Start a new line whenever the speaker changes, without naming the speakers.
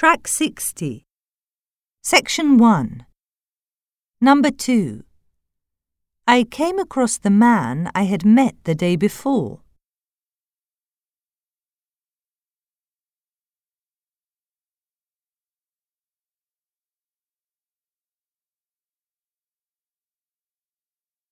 Track 60. Section 1. Number 2. I came across the man I had met the day before.